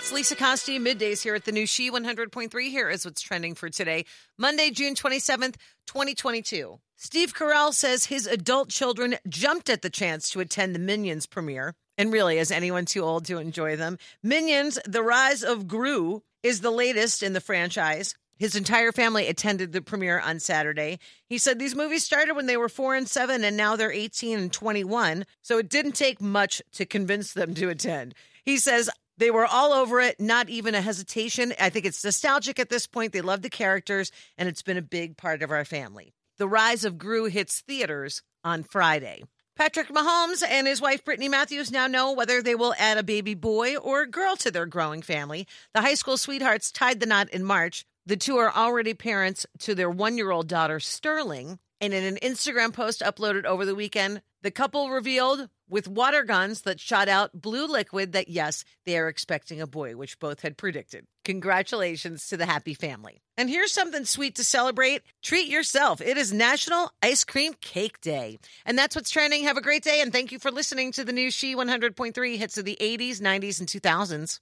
it's Lisa Costi, middays here at the new She 100.3. Here is what's trending for today, Monday, June 27th, 2022. Steve Carell says his adult children jumped at the chance to attend the Minions premiere. And really, is anyone too old to enjoy them? Minions, The Rise of Gru, is the latest in the franchise. His entire family attended the premiere on Saturday. He said these movies started when they were four and seven, and now they're 18 and 21. So it didn't take much to convince them to attend. He says, they were all over it, not even a hesitation. I think it's nostalgic at this point. They love the characters, and it's been a big part of our family. The Rise of Gru hits theaters on Friday. Patrick Mahomes and his wife Brittany Matthews now know whether they will add a baby boy or girl to their growing family. The high school sweethearts tied the knot in March. The two are already parents to their one year old daughter, Sterling. And in an Instagram post uploaded over the weekend, the couple revealed with water guns that shot out blue liquid that, yes, they are expecting a boy, which both had predicted. Congratulations to the happy family. And here's something sweet to celebrate. Treat yourself. It is National Ice Cream Cake Day. And that's what's trending. Have a great day. And thank you for listening to the new She 100.3 hits of the 80s, 90s, and 2000s.